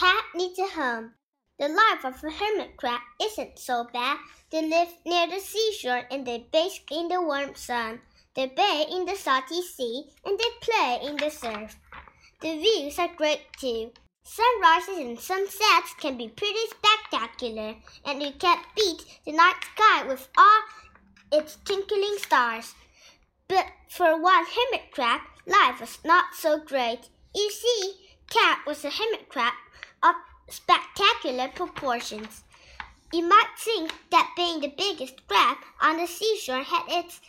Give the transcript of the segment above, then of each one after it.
Keb needs a home. The life of a hermit crab isn't so bad. They live near the seashore and they bask in the warm sun. They bathe in the salty sea and they play in the surf. The views are great too. Sunrises and sunsets can be pretty spectacular, and you can't beat the night sky with all its twinkling stars. But for one hermit crab, life was not so great. You see, Keb was a hermit crab of spectacular proportions. You might think that being the biggest crab on the seashore had its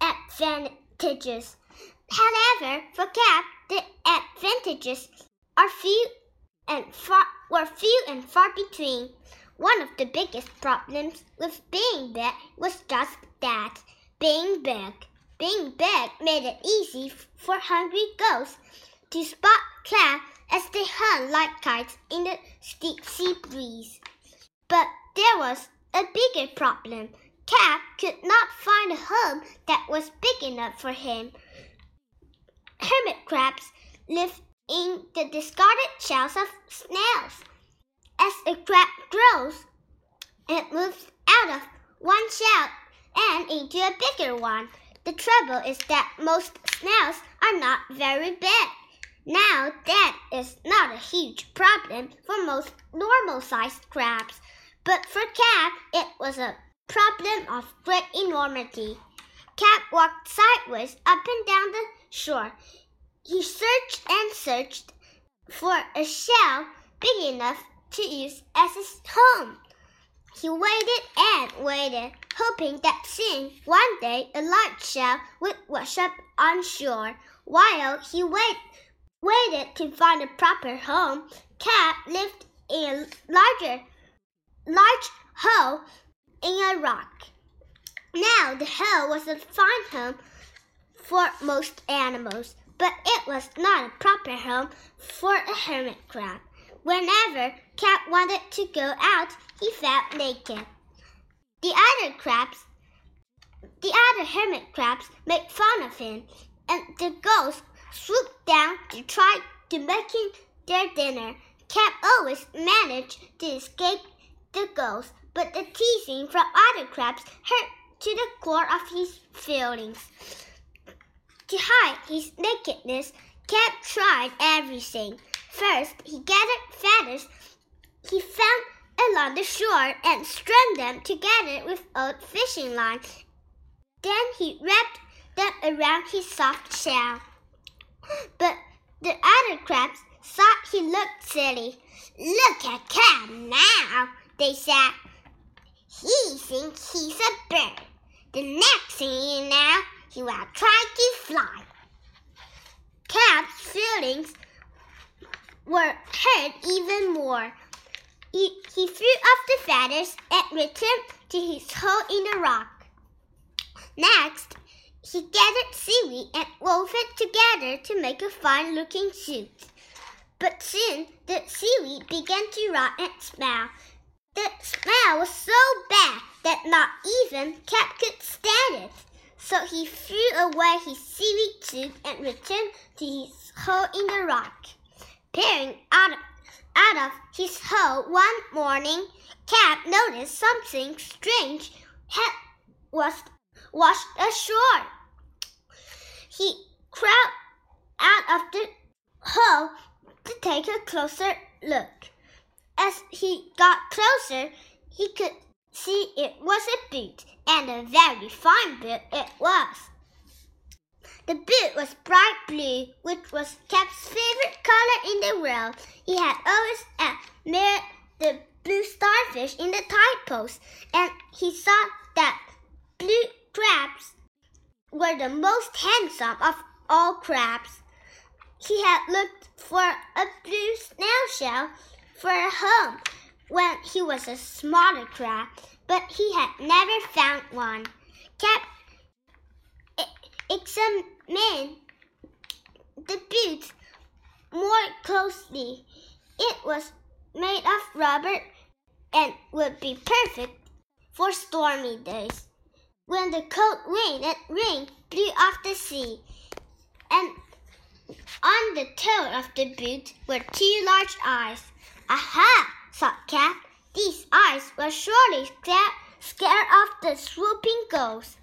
advantages. However, for Keb, the advantages are few and far were few and far between. One of the biggest problems with being big was just that, being big. Being big made it easy for hungry ghosts to spot Keb as they hung like kites in the steep sea breeze. But there was a bigger problem. Keb could not find a home that was big enough for him. Hermit crabs live in the discarded shells of snails. As a crab grows, it moves out of one shell and into a bigger one. The trouble is that most snails are not very big. Now, that is not a huge problem for most normal sized crabs, but for Keb, it was a problem of great enormity. Keb walked sideways up and down the shore. He searched and searched for a shell big enough to use as his home. He waited and waited, hoping that soon, one day, a large shell would wash up on shore. While he wait, waited to find a proper home, Keb lived in a larger, large hole in a rock. Now, the hole was a fine home for most animals but it was not a proper home for a hermit crab. Whenever Keb wanted to go out, he felt naked. The other crabs, the other hermit crabs made fun of him, and the ghosts swooped down to try to make him their dinner. Keb always managed to escape the ghosts, but the teasing from other crabs hurt to the core of his feelings. To hide his nakedness, Keb tried everything. First, he gathered feathers he found along the shore and strung them together with old fishing line. Then he wrapped them around his soft shell. But the other crabs thought he looked silly. Look at Keb now, they said. He thinks he's a bird. The next thing you know, he will try to fly. Keb's feelings were hurt even more. He, he threw off the feathers and returned to his hole in the rock. Next, he gathered seaweed and wove it together to make a fine looking suit. But soon the seaweed began to rot and smell. The smell was so bad that not even Keb could stand it. So he threw away his seaweed suit and returned to his hole in the rock. Peering out of, out of his hole one morning, Keb noticed something strange had was washed ashore. He crawled out of the hole to take a closer look. As he got closer, he could see it was a boot and a very fine boot it was. The boot was bright blue, which was Keb's favorite color in the world. He had always admired the blue starfish in the tide post, and he thought that blue crabs were the most handsome of all crabs. He had looked for a blue snail shell for a home when he was a smaller crab, but he had never found one. Keb examined the boot more closely. It was made of rubber and would be perfect for stormy days. When the cold wind and rain blew off the sea, and on the toe of the boot were two large eyes. Aha! thought Keb. These eyes will surely scare, scare off the swooping ghost.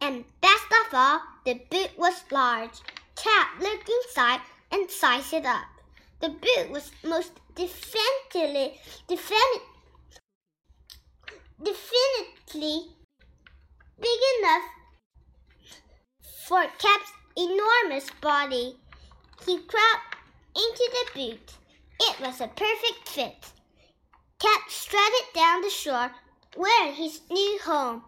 And best of all, the boot was large. Keb looked inside and sized it up. The boot was most definitely, definitely, definitely big enough for Keb's enormous body. He crawled into the boot. It was a perfect fit. Keb strutted down the shore where his new home.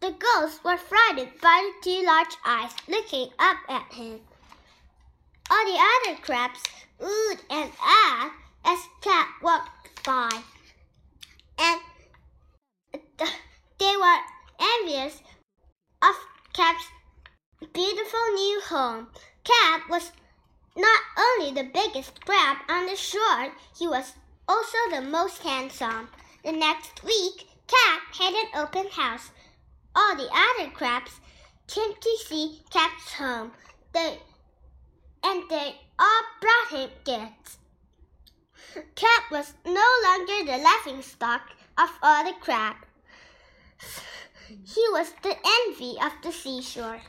The ghosts were frightened by the two large eyes looking up at him. All the other crabs oohed and ah as Keb walked by, and they were envious of Keb's new home. Keb was not only the biggest crab on the shore, he was also the most handsome. The next week, Keb had an open house. All the other crabs came to see Keb's home. They and they all brought him gifts. Keb was no longer the laughing stock of all the crabs. He was the envy of the seashore.